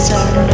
desire.